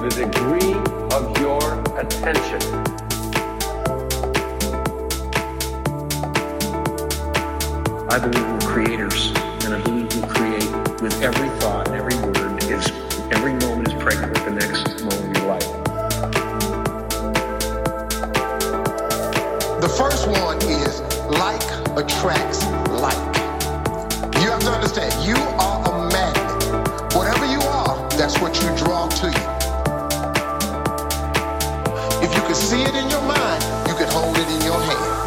the degree of your attention. I believe we're creators, and I believe we create with every thought, and every word is every moment is pregnant with the next moment of your life. The first one is like attracts like. You have to understand, you are a magnet. Whatever you are, that's what you draw to you. See it in your mind, you can hold it in your hand.